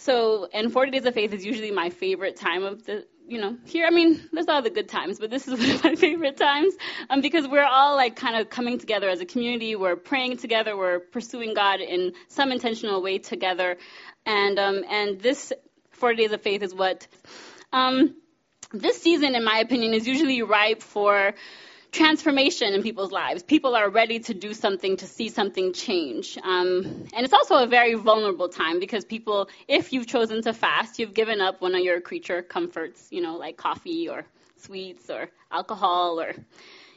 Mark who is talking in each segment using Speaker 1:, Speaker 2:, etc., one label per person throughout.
Speaker 1: So, and 40 Days of Faith is usually my favorite time of the, you know, here, I mean, there's all the good times, but this is one of my favorite times um, because we're all like kind of coming together as a community. We're praying together. We're pursuing God in some intentional way together. And, um, and this 40 Days of Faith is what, um, this season, in my opinion, is usually ripe for transformation in people's lives. People are ready to do something, to see something change. Um, and it's also a very vulnerable time because people, if you've chosen to fast, you've given up one of your creature comforts, you know, like coffee or sweets or alcohol or,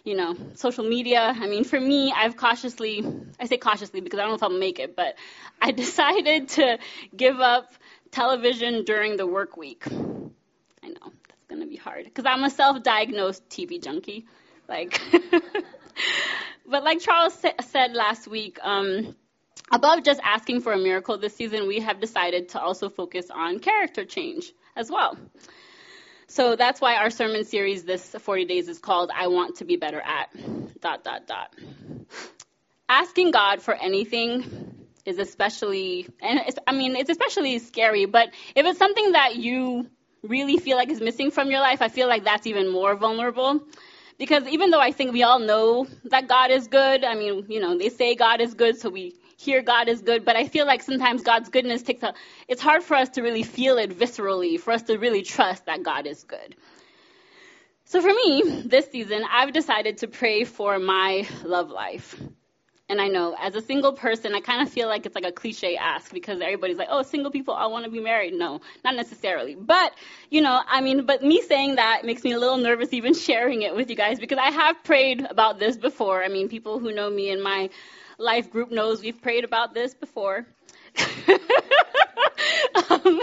Speaker 1: you know, social media. I mean, for me, I've cautiously, I say cautiously because I don't know if I'll make it, but I decided to give up television during the work week. I know, that's going to be hard because I'm a self diagnosed TV junkie. Like, but like Charles said last week, um, above just asking for a miracle this season, we have decided to also focus on character change as well. So that's why our sermon series this 40 days is called I Want to Be Better at dot dot dot. Asking God for anything is especially and I mean it's especially scary, but if it's something that you really feel like is missing from your life, I feel like that's even more vulnerable because even though I think we all know that God is good, I mean, you know, they say God is good, so we hear God is good, but I feel like sometimes God's goodness takes a, it's hard for us to really feel it viscerally, for us to really trust that God is good. So for me, this season, I've decided to pray for my love life. And I know as a single person, I kind of feel like it's like a cliche ask because everybody's like, oh, single people all want to be married. No, not necessarily. But, you know, I mean, but me saying that makes me a little nervous even sharing it with you guys because I have prayed about this before. I mean, people who know me in my life group knows we've prayed about this before. um,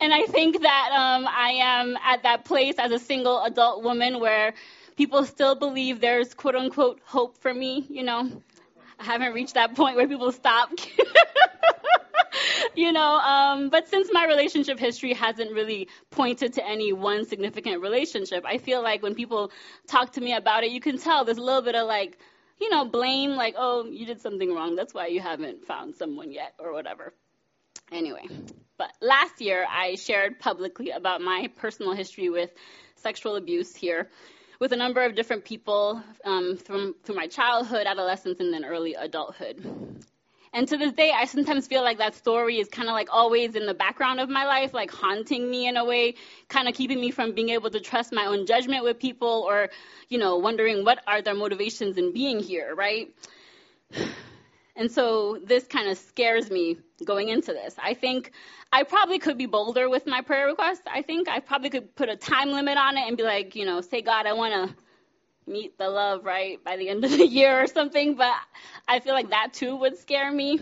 Speaker 1: and I think that um, I am at that place as a single adult woman where people still believe there's quote unquote hope for me, you know. I haven't reached that point where people stop. you know, um, but since my relationship history hasn't really pointed to any one significant relationship, I feel like when people talk to me about it, you can tell there's a little bit of like, you know, blame, like, oh, you did something wrong. That's why you haven't found someone yet, or whatever. Anyway, but last year I shared publicly about my personal history with sexual abuse here with a number of different people um, from through my childhood, adolescence, and then early adulthood. And to this day, I sometimes feel like that story is kind of like always in the background of my life, like haunting me in a way, kind of keeping me from being able to trust my own judgment with people or, you know, wondering what are their motivations in being here, right? And so this kind of scares me going into this. I think I probably could be bolder with my prayer request. I think I probably could put a time limit on it and be like, you know, say, God, I want to meet the love, right, by the end of the year or something. But I feel like that too would scare me.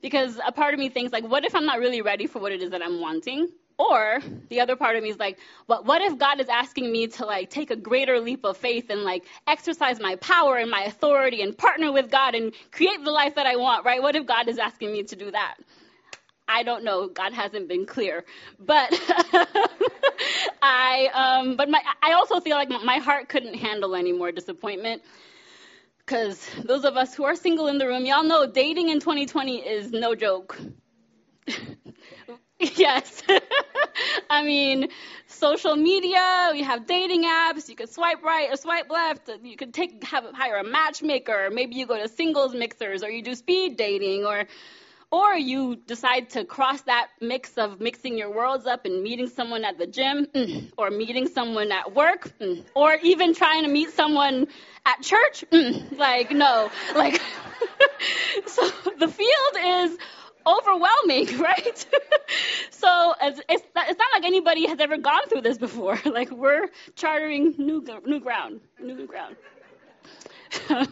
Speaker 1: Because a part of me thinks, like, what if I'm not really ready for what it is that I'm wanting? Or the other part of me is like, what, what if God is asking me to like take a greater leap of faith and like exercise my power and my authority and partner with God and create the life that I want, right? What if God is asking me to do that? I don't know. God hasn't been clear, but I, um, but my, I also feel like my heart couldn't handle any more disappointment. Because those of us who are single in the room, y'all know dating in 2020 is no joke. yes. I mean, social media, we have dating apps, you could swipe right or swipe left, you could take have hire a matchmaker, maybe you go to singles mixers or you do speed dating or or you decide to cross that mix of mixing your worlds up and meeting someone at the gym mm, or meeting someone at work mm, or even trying to meet someone at church mm, like no like so the field is overwhelming, right? so it's, it's, it's not like anybody has ever gone through this before. Like we're chartering new new ground, new ground.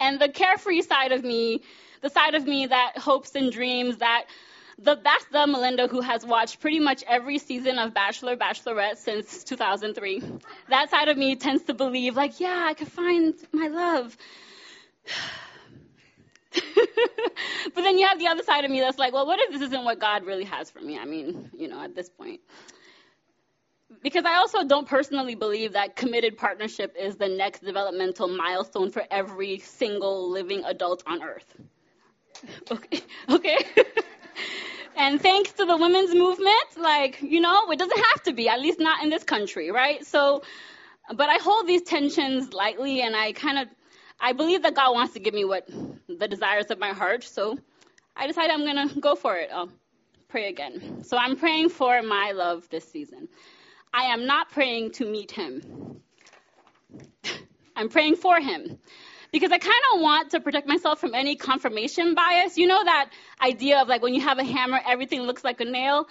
Speaker 1: and the carefree side of me, the side of me that hopes and dreams that the, that's the Melinda who has watched pretty much every season of Bachelor, Bachelorette since 2003. That side of me tends to believe, like, yeah, I could find my love. but then you have the other side of me that's like, well, what if this isn't what God really has for me? I mean, you know, at this point. Because I also don't personally believe that committed partnership is the next developmental milestone for every single living adult on earth. Okay. Okay. and thanks to the women's movement, like, you know, it doesn't have to be, at least not in this country, right? So, but I hold these tensions lightly and I kind of, I believe that God wants to give me what the desires of my heart. So I decided I'm going to go for it. I'll pray again. So I'm praying for my love this season. I am not praying to meet him. I'm praying for him because I kind of want to protect myself from any confirmation bias. You know that idea of like when you have a hammer, everything looks like a nail.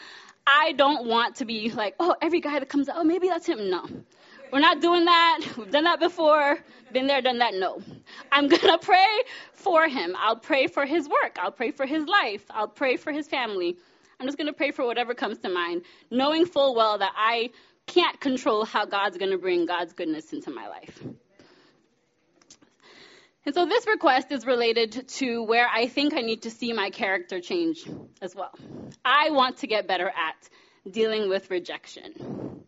Speaker 1: I don't want to be like, oh, every guy that comes out, oh, maybe that's him. No. We're not doing that. We've done that before. Been there, done that. No. I'm going to pray for him. I'll pray for his work. I'll pray for his life. I'll pray for his family. I'm just going to pray for whatever comes to mind, knowing full well that I can't control how God's going to bring God's goodness into my life. And so this request is related to where I think I need to see my character change as well. I want to get better at dealing with rejection.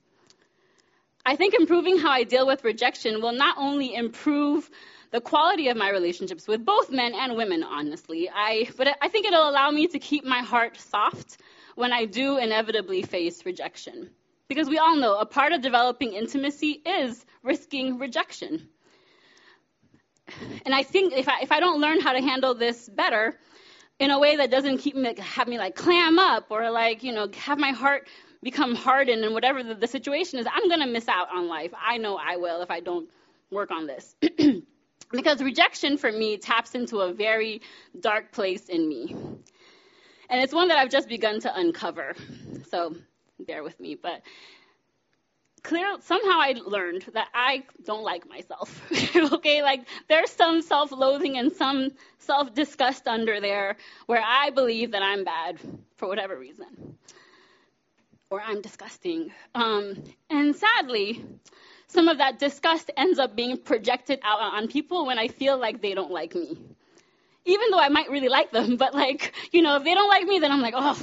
Speaker 1: I think improving how I deal with rejection will not only improve the quality of my relationships with both men and women, honestly, I, but I think it'll allow me to keep my heart soft when I do inevitably face rejection. Because we all know a part of developing intimacy is risking rejection. And I think if I, if I don't learn how to handle this better, in a way that doesn't keep me have me like clam up or like you know have my heart become hardened and whatever the, the situation is i'm going to miss out on life i know i will if i don't work on this because rejection for me taps into a very dark place in me and it's one that i've just begun to uncover so bear with me but clear somehow I learned that I don't like myself. okay, like there's some self-loathing and some self-disgust under there where I believe that I'm bad for whatever reason. Or I'm disgusting. Um, and sadly, some of that disgust ends up being projected out on people when I feel like they don't like me. Even though I might really like them, but like, you know, if they don't like me, then I'm like, oh,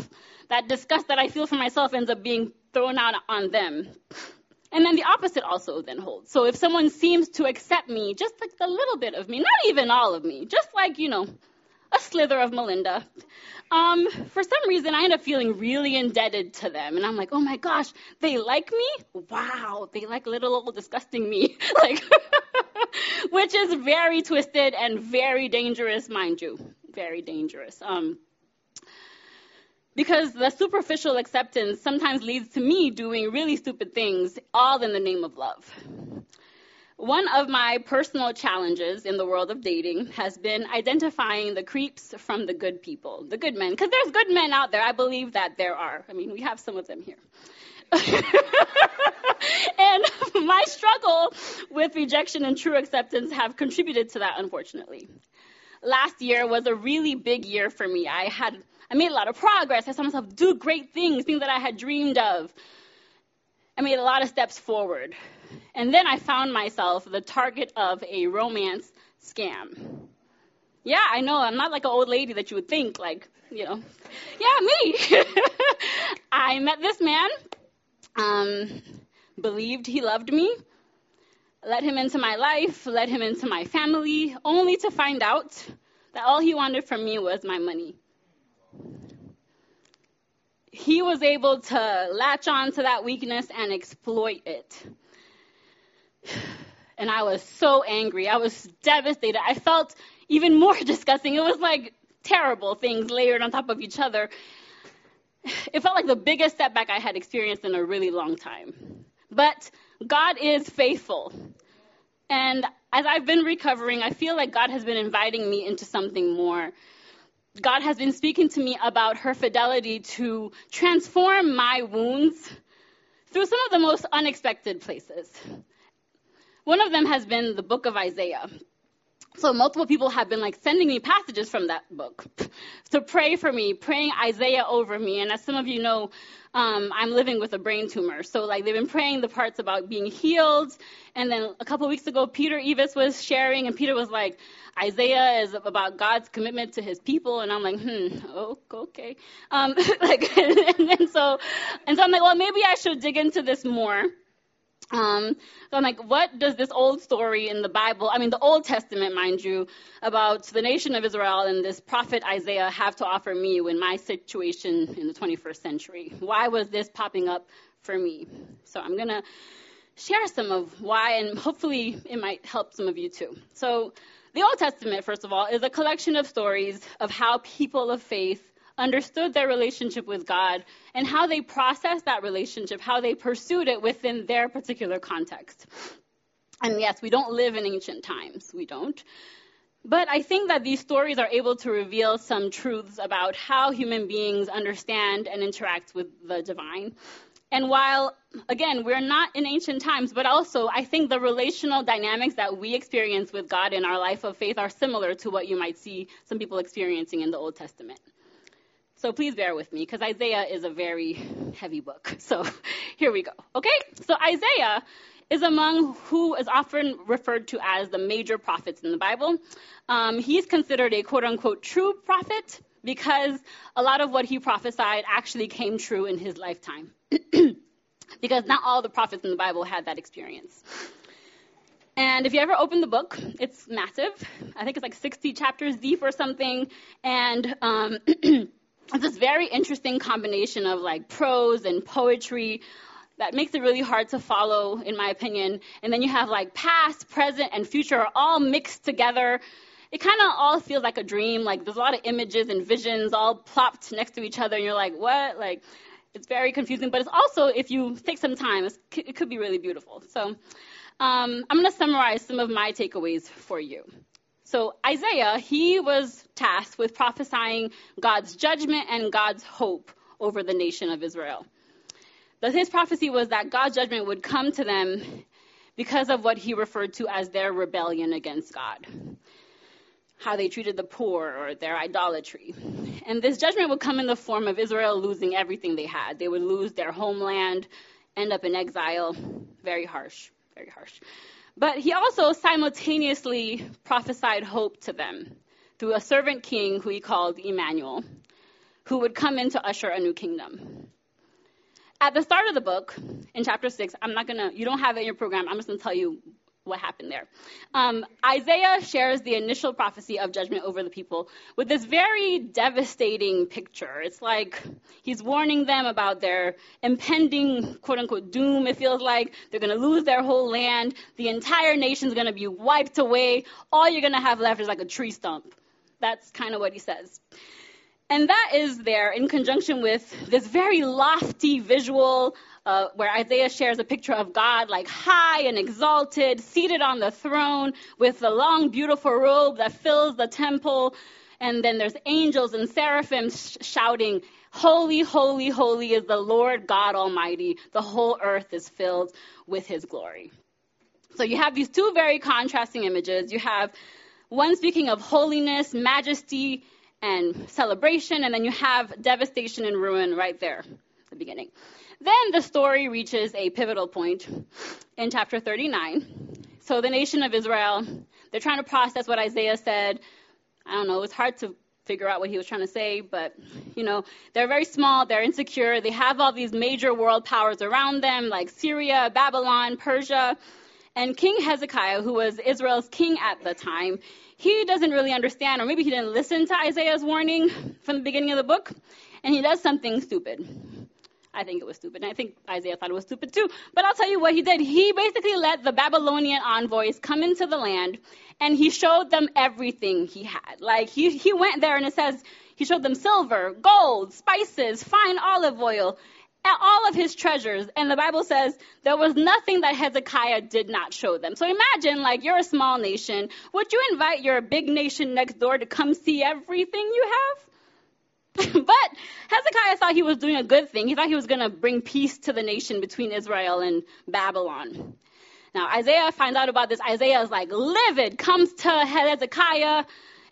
Speaker 1: that disgust that I feel for myself ends up being thrown out on them. And then the opposite also then holds. So if someone seems to accept me, just like a little bit of me, not even all of me, just like, you know, slither of Melinda, um, for some reason I end up feeling really indebted to them. And I'm like, oh my gosh, they like me? Wow, they like little old disgusting me. like, which is very twisted and very dangerous, mind you. Very dangerous. Um, because the superficial acceptance sometimes leads to me doing really stupid things, all in the name of love. One of my personal challenges in the world of dating has been identifying the creeps from the good people, the good men. Because there's good men out there. I believe that there are. I mean, we have some of them here. and my struggle with rejection and true acceptance have contributed to that, unfortunately. Last year was a really big year for me. I had I made a lot of progress. I saw myself do great things, things that I had dreamed of. I made a lot of steps forward. And then I found myself the target of a romance scam. Yeah, I know. I'm not like an old lady that you would think, like, you know. Yeah, me. I met this man, um, believed he loved me, let him into my life, let him into my family, only to find out that all he wanted from me was my money he was able to latch on to that weakness and exploit it. And I was so angry. I was devastated. I felt even more disgusting. It was like terrible things layered on top of each other. It felt like the biggest setback I had experienced in a really long time. But God is faithful. And as I've been recovering, I feel like God has been inviting me into something more. God has been speaking to me about her fidelity to transform my wounds through some of the most unexpected places. One of them has been the book of Isaiah. So multiple people have been like sending me passages from that book to pray for me, praying Isaiah over me. And as some of you know, um, I'm living with a brain tumor. So like they've been praying the parts about being healed. And then a couple weeks ago, Peter Evis was sharing, and Peter was like, Isaiah is about God's commitment to His people, and I'm like, hmm, okay. Um, like, and then so, and so I'm like, well, maybe I should dig into this more. Um, so I'm like, what does this old story in the Bible, I mean, the Old Testament, mind you, about the nation of Israel and this prophet Isaiah have to offer me in my situation in the 21st century? Why was this popping up for me? So I'm going to share some of why, and hopefully it might help some of you too. So the Old Testament, first of all, is a collection of stories of how people of faith understood their relationship with God and how they processed that relationship, how they pursued it within their particular context. And yes, we don't live in ancient times. We don't. But I think that these stories are able to reveal some truths about how human beings understand and interact with the divine. And while, again, we're not in ancient times, but also I think the relational dynamics that we experience with God in our life of faith are similar to what you might see some people experiencing in the Old Testament. So please bear with me because Isaiah is a very heavy book. So here we go. Okay? So Isaiah is among who is often referred to as the major prophets in the Bible. Um, he's considered a quote unquote true prophet because a lot of what he prophesied actually came true in his lifetime. because not all the prophets in the Bible had that experience. And if you ever open the book, it's massive. I think it's like 60 chapters deep or something. And um, it's this very interesting combination of like prose and poetry that makes it really hard to follow, in my opinion. And then you have like past, present, and future all mixed together. It kind of all feels like a dream. Like there's a lot of images and visions all plopped next to each other, and you're like, what? Like it's very confusing. But it's also, if you take some time, it could be really beautiful. So um, I'm going to summarize some of my takeaways for you. So Isaiah, he was tasked with prophesying God's judgment and God's hope over the nation of Israel. But his prophecy was that God's judgment would come to them because of what he referred to as their rebellion against God. How they treated the poor or their idolatry. And this judgment would come in the form of Israel losing everything they had. They would lose their homeland, end up in exile. Very harsh, very harsh. But he also simultaneously prophesied hope to them through a servant king who he called Emmanuel, who would come in to usher a new kingdom. At the start of the book, in chapter 6, I'm not to, you don't have it in your program, I'm just to tell you what happened there. Um, Isaiah shares the initial prophecy of judgment over the people with this very devastating picture. It's like he's warning them about their impending quote unquote doom, it feels like. They're going to lose their whole land. The entire nation's going to be wiped away. All you're going to have left is like a tree stump. That's kind of what he says. And that is there in conjunction with this very lofty visual uh, where Isaiah shares a picture of God like high and exalted, seated on the throne with the long, beautiful robe that fills the temple. And then there's angels and seraphim sh- shouting, Holy, holy, holy is the Lord God Almighty. The whole earth is filled with his glory. So you have these two very contrasting images. You have one speaking of holiness, majesty, and celebration, and then you have devastation and ruin right there at the beginning. Then the story reaches a pivotal point in chapter 39. So the nation of Israel, they're trying to process what Isaiah said. I don't know, it's hard to figure out what he was trying to say, but you know, they're very small, they're insecure, they have all these major world powers around them, like Syria, Babylon, Persia. And King Hezekiah, who was Israel's king at the time, he doesn't really understand, or maybe he didn't listen to Isaiah's warning from the beginning of the book, and he does something stupid. I think it was stupid. And I think Isaiah thought it was stupid too. But I'll tell you what he did. He basically let the Babylonian envoys come into the land and he showed them everything he had. Like he, he went there and it says he showed them silver, gold, spices, fine olive oil, all of his treasures. And the Bible says there was nothing that Hezekiah did not show them. So imagine like you're a small nation. Would you invite your big nation next door to come see everything you have? but Hezekiah thought he was doing a good thing. He thought he was going to bring peace to the nation between Israel and Babylon. Now, Isaiah finds out about this. Isaiah is like livid, comes to Hezekiah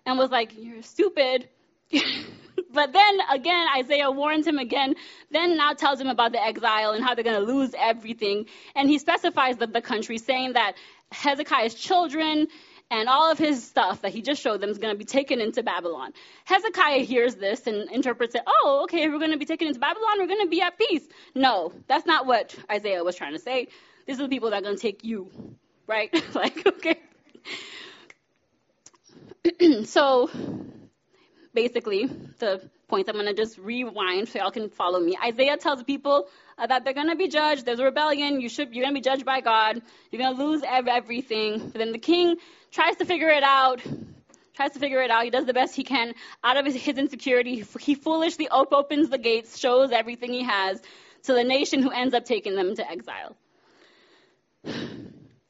Speaker 1: and was like, You're stupid. but then again, Isaiah warns him again, then now tells him about the exile and how they're going to lose everything. And he specifies the, the country, saying that Hezekiah's children and all of his stuff that he just showed them is going to be taken into Babylon. Hezekiah hears this and interprets it, oh, okay, we're going to be taken into Babylon, we're going to be at peace. No, that's not what Isaiah was trying to say. these are the people that are going to take you, right? like, okay. so basically, the points I'm going to just rewind so y'all can follow me. Isaiah tells people uh, that they're going to be judged. There's a rebellion. You should, you're going to be judged by God. You're going to lose everything. But then the king tries to figure it out. Tries to figure it out. He does the best he can out of his, his insecurity. He foolishly op- opens the gates, shows everything he has to the nation who ends up taking them to exile.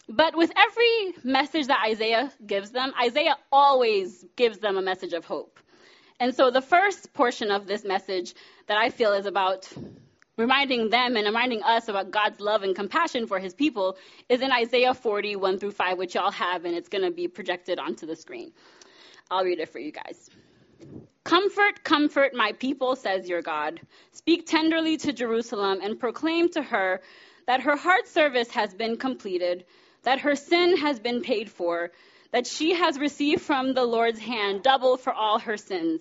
Speaker 1: But with every message that Isaiah gives them, Isaiah always gives them a message of hope. And so the first portion of this message that I feel is about reminding them and reminding us about God's love and compassion for his people is in Isaiah 40, 1 through 5, which y'all have, and it's going to be projected onto the screen. I'll read it for you guys. Comfort, comfort my people, says your God. Speak tenderly to Jerusalem and proclaim to her that her heart service has been completed, that her sin has been paid for, that she has received from the Lord's hand double for all her sins.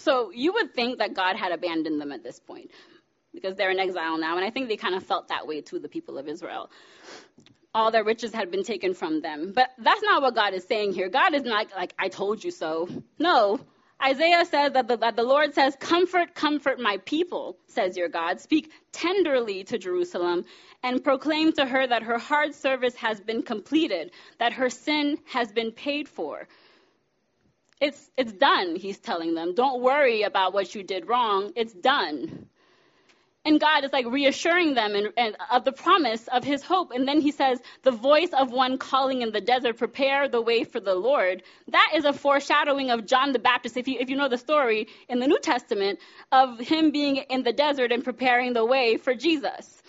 Speaker 1: So you would think that God had abandoned them at this point, because they're in exile now, and I think they kind of felt that way too, the people of Israel all their riches had been taken from them. But that's not what God is saying here. God is not like, I told you so. No. Isaiah says that the, that the Lord says, Comfort, comfort my people, says your God. Speak tenderly to Jerusalem and proclaim to her that her hard service has been completed, that her sin has been paid for. It's, it's done, he's telling them. Don't worry about what you did wrong. It's done. And God is like reassuring them and, and, of the promise of his hope. And then he says, the voice of one calling in the desert, prepare the way for the Lord. That is a foreshadowing of John the Baptist, if you, if you know the story in the New Testament, of him being in the desert and preparing the way for Jesus.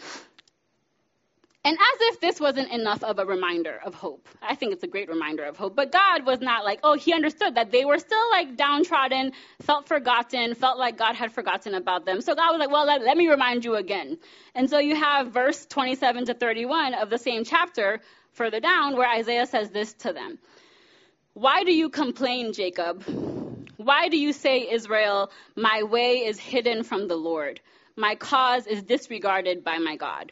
Speaker 1: And as if this wasn't enough of a reminder of hope. I think it's a great reminder of hope. But God was not like, oh, he understood that they were still like downtrodden, felt forgotten, felt like God had forgotten about them. So God was like, well, let, let me remind you again. And so you have verse 27 to 31 of the same chapter further down where Isaiah says this to them. Why do you complain, Jacob? Why do you say, Israel, my way is hidden from the Lord? My cause is disregarded by my God.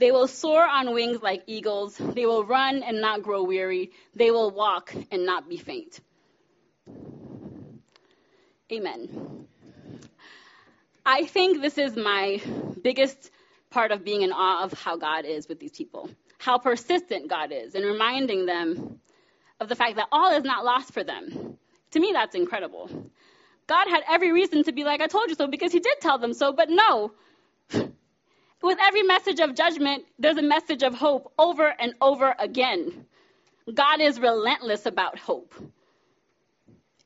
Speaker 1: They will soar on wings like eagles. They will run and not grow weary. They will walk and not be faint. Amen. I think this is my biggest part of being in awe of how God is with these people, how persistent God is, and reminding them of the fact that all is not lost for them. To me, that's incredible. God had every reason to be like, I told you so, because He did tell them so, but no, with every message of judgment, there's a message of hope over and over again. God is relentless about hope.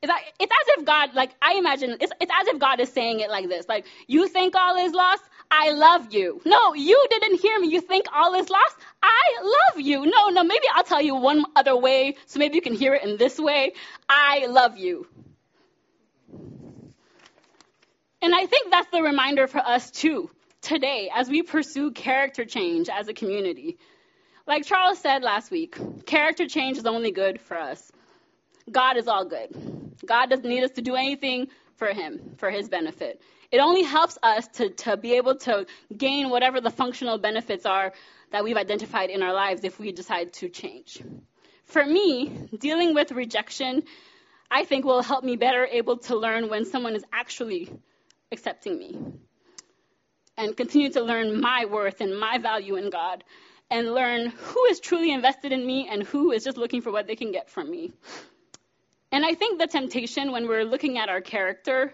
Speaker 1: It's, as if God, like, I imagine, it's, it's as if God is saying it like this. Like, you think all is lost? I love you. No, you didn't hear me. You think all is lost? I love you. No, no, maybe I'll tell you one other way, so maybe you can hear it in this way. I love you. And I think that's the reminder for us, too today as we pursue character change as a community. Like Charles said last week, character change is only good for us. God is all good. God doesn't need us to do anything for Him, for His benefit. It only helps us to, to be able to gain whatever the functional benefits are that we've identified in our lives if we decide to change. For me, dealing with rejection, I think will help me better able to learn when someone is actually accepting me and continue to learn my worth and my value in God. and learn who is truly invested in me and who is just looking for what they can get from me. And I think the temptation when we're looking at our character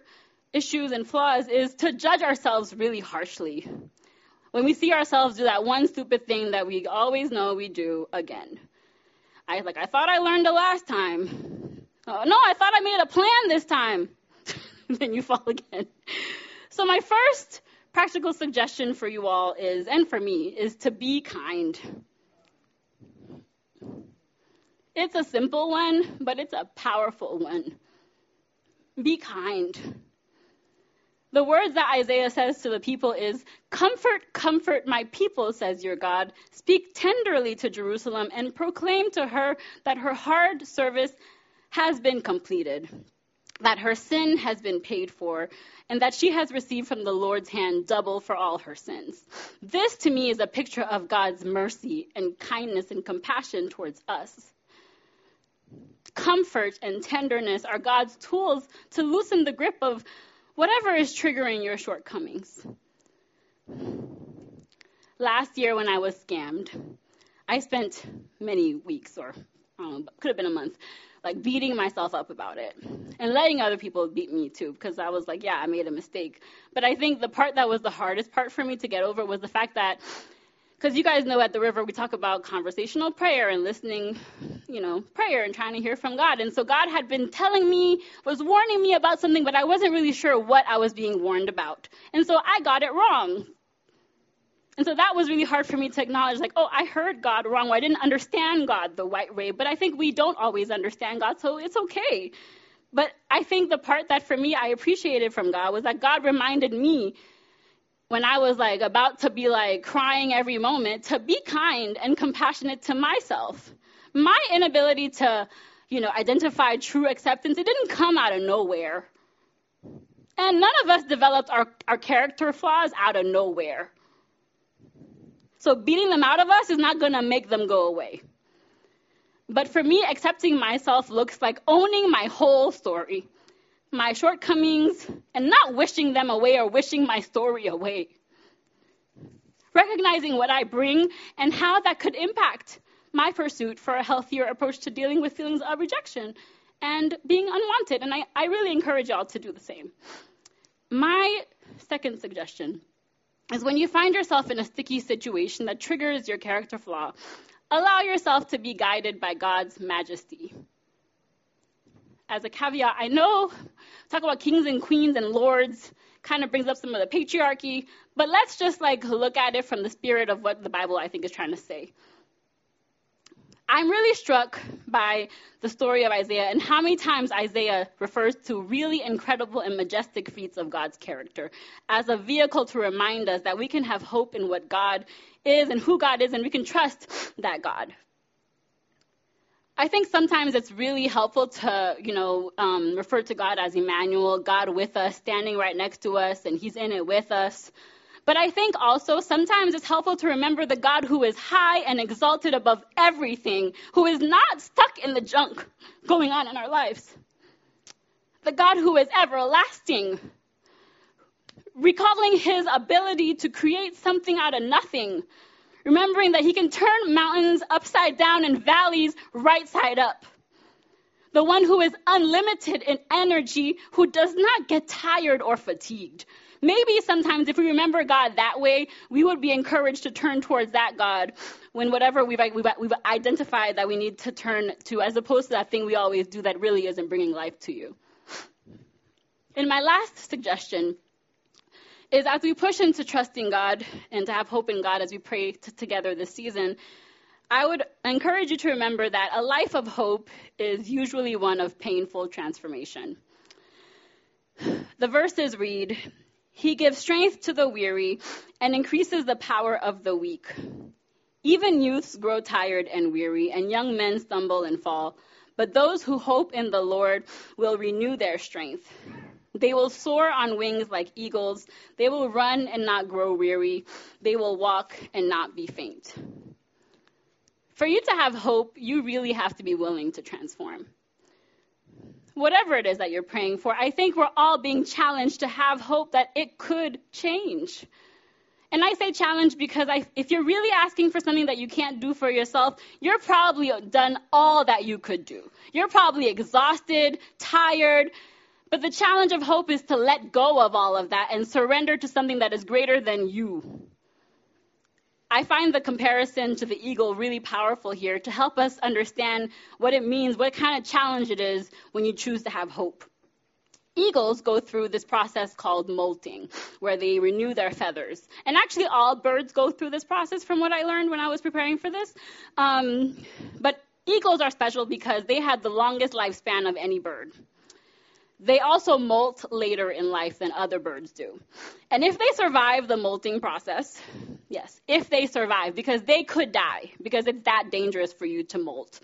Speaker 1: issues and flaws is to judge ourselves really harshly. When we see ourselves do that one stupid thing that we always know we do again. I like I thought I learned the last time. Oh, no, I thought I made a plan this time. then you fall again. So my first practical suggestion for you all is, and for me, is to be kind. It's a simple one, but it's a powerful one. Be kind. The words that Isaiah says to the people is, Comfort, comfort my people, says your God. Speak tenderly to Jerusalem and proclaim to her that her hard service has been completed, that her sin has been paid for, and that she has received from the Lord's hand double for all her sins. This to me is a picture of God's mercy and kindness and compassion towards us. Comfort and tenderness are God's tools to loosen the grip of whatever is triggering your shortcomings. Last year, when I was scammed, I spent many weeks, or know, could have been a month, like beating myself up about it and letting other people beat me too, because I was like, yeah, I made a mistake. But I think the part that was the hardest part for me to get over was the fact that because you guys know at the river we talk about conversational prayer and listening, you know, prayer and trying to hear from God. And so God had been telling me, was warning me about something, but I wasn't really sure what I was being warned about. And so I got it wrong. And so that was really hard for me to acknowledge, like, oh, I heard God wrong, or I didn't understand God the right way. But I think we don't always understand God, so it's okay. But I think the part that for me I appreciated from God was that God reminded me when I was like about to be like crying every moment to be kind and compassionate to myself. My inability to, you know, identify true acceptance, it didn't come out of nowhere. And none of us developed our, our character flaws out of nowhere. So beating them out of us is not going to make them go away. But for me, accepting myself looks like owning my whole story my shortcomings and not wishing them away or wishing my story away. Recognizing what I bring and how that could impact my pursuit for a healthier approach to dealing with feelings of rejection and being unwanted. And I, I really encourage y'all to do the same. My second suggestion is when you find yourself in a sticky situation that triggers your character flaw, allow yourself to be guided by God's majesty as a caveat, I know talk about kings and queens and lords kind of brings up some of the patriarchy, but let's just like look at it from the spirit of what the Bible I think is trying to say. I'm really struck by the story of Isaiah and how many times Isaiah refers to really incredible and majestic feats of God's character as a vehicle to remind us that we can have hope in what God is and who God is, and we can trust that God. I think sometimes it's really helpful to, you know, um, refer to God as Emmanuel, God with us, standing right next to us, and He's in it with us. But I think also sometimes it's helpful to remember the God who is high and exalted above everything, who is not stuck in the junk going on in our lives. The God who is everlasting, recalling his ability to create something out of nothing, remembering that He can turn mountains upside down and valleys right side up. The one who is unlimited in energy, who does not get tired or fatigued. Maybe sometimes if we remember God that way, we would be encouraged to turn towards that God when whatever we've, we've, we've identified that we need to turn to, as opposed to that thing we always do that really isn't bringing life to you. In my last suggestion, is as we push into trusting God and to have hope in God as we pray t- together this season, I would encourage you to remember that a life of hope is usually one of painful transformation. The verses read, He gives strength to the weary and increases the power of the weak. Even youths grow tired and weary, and young men stumble and fall. But those who hope in the Lord will renew their strength. They will soar on wings like eagles. They will run and not grow weary. They will walk and not be faint. For you to have hope, you really have to be willing to transform. Whatever it is that you're praying for, I think we're all being challenged to have hope that it could change. And I say challenge because I, if you're really asking for something that you can't do for yourself, you're probably done all that you could do. You're probably exhausted, tired. But the challenge of hope is to let go of all of that and surrender to something that is greater than you. I find the comparison to the eagle really powerful here to help us understand what it means, what kind of challenge it is when you choose to have hope. Eagles go through this process called molting, where they renew their feathers. And actually, all birds go through this process, from what I learned when I was preparing for this. Um, but eagles are special because they have the longest lifespan of any bird. They also molt later in life than other birds do. And if they survive the molting process, yes, if they survive, because they could die, because it's that dangerous for you to molt.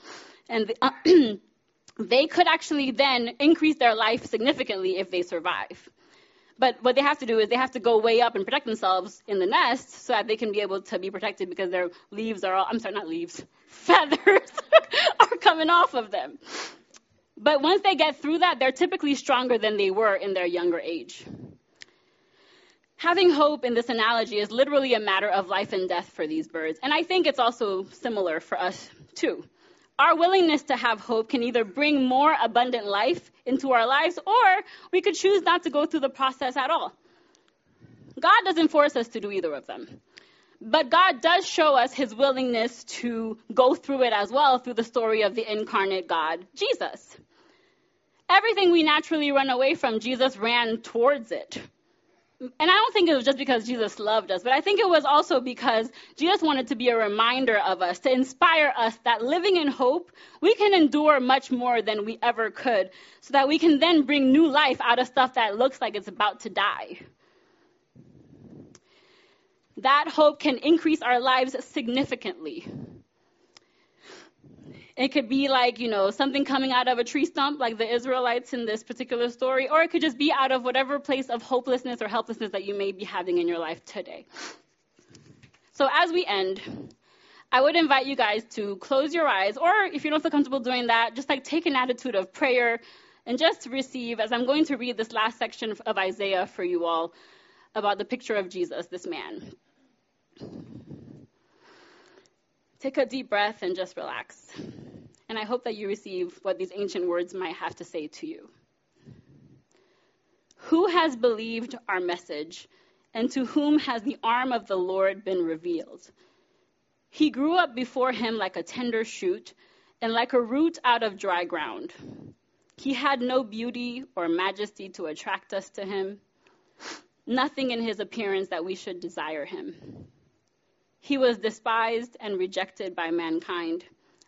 Speaker 1: And the, uh, they could actually then increase their life significantly if they survive. But what they have to do is they have to go way up and protect themselves in the nest so that they can be able to be protected because their leaves are all, I'm sorry, not leaves, feathers are coming off of them. But once they get through that, they're typically stronger than they were in their younger age. Having hope in this analogy is literally a matter of life and death for these birds. And I think it's also similar for us, too. Our willingness to have hope can either bring more abundant life into our lives, or we could choose not to go through the process at all. God doesn't force us to do either of them. But God does show us his willingness to go through it as well through the story of the incarnate God, Jesus. Everything we naturally run away from, Jesus ran towards it and I don't think it was just because Jesus loved us, but I think it was also because Jesus wanted to be a reminder of us, to inspire us that living in hope, we can endure much more than we ever could, so that we can then bring new life out of stuff that looks like it's about to die. That hope can increase our lives significantly. It could be like, you know, something coming out of a tree stump, like the Israelites in this particular story, or it could just be out of whatever place of hopelessness or helplessness that you may be having in your life today. So as we end, I would invite you guys to close your eyes, or if you don't feel comfortable doing that, just like take an attitude of prayer and just receive, as I'm going to read this last section of Isaiah for you all about the picture of Jesus, this man. Take a deep breath and just relax. And I hope that you receive what these ancient words might have to say to you. Who has believed our message, and to whom has the arm of the Lord been revealed? He grew up before him like a tender shoot, and like a root out of dry ground. He had no beauty or majesty to attract us to him, nothing in his appearance that we should desire him. He was despised and rejected by mankind,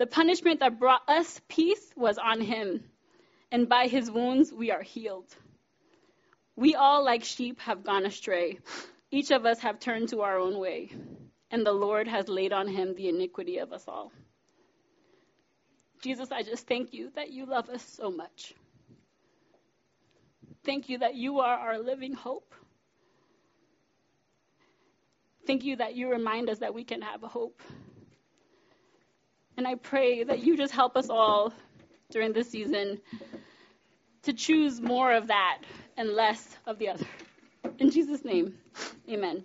Speaker 1: The punishment that brought us peace was on him, and by his wounds we are healed. We all, like sheep, have gone astray. Each of us have turned to our own way, and the Lord has laid on him the iniquity of us all. Jesus, I just thank you that you love us so much. Thank you that you are our living hope. Thank you that you remind us that we can have hope. And I pray that you just help us all during this season to choose more of that and less of the other. In Jesus' name, amen.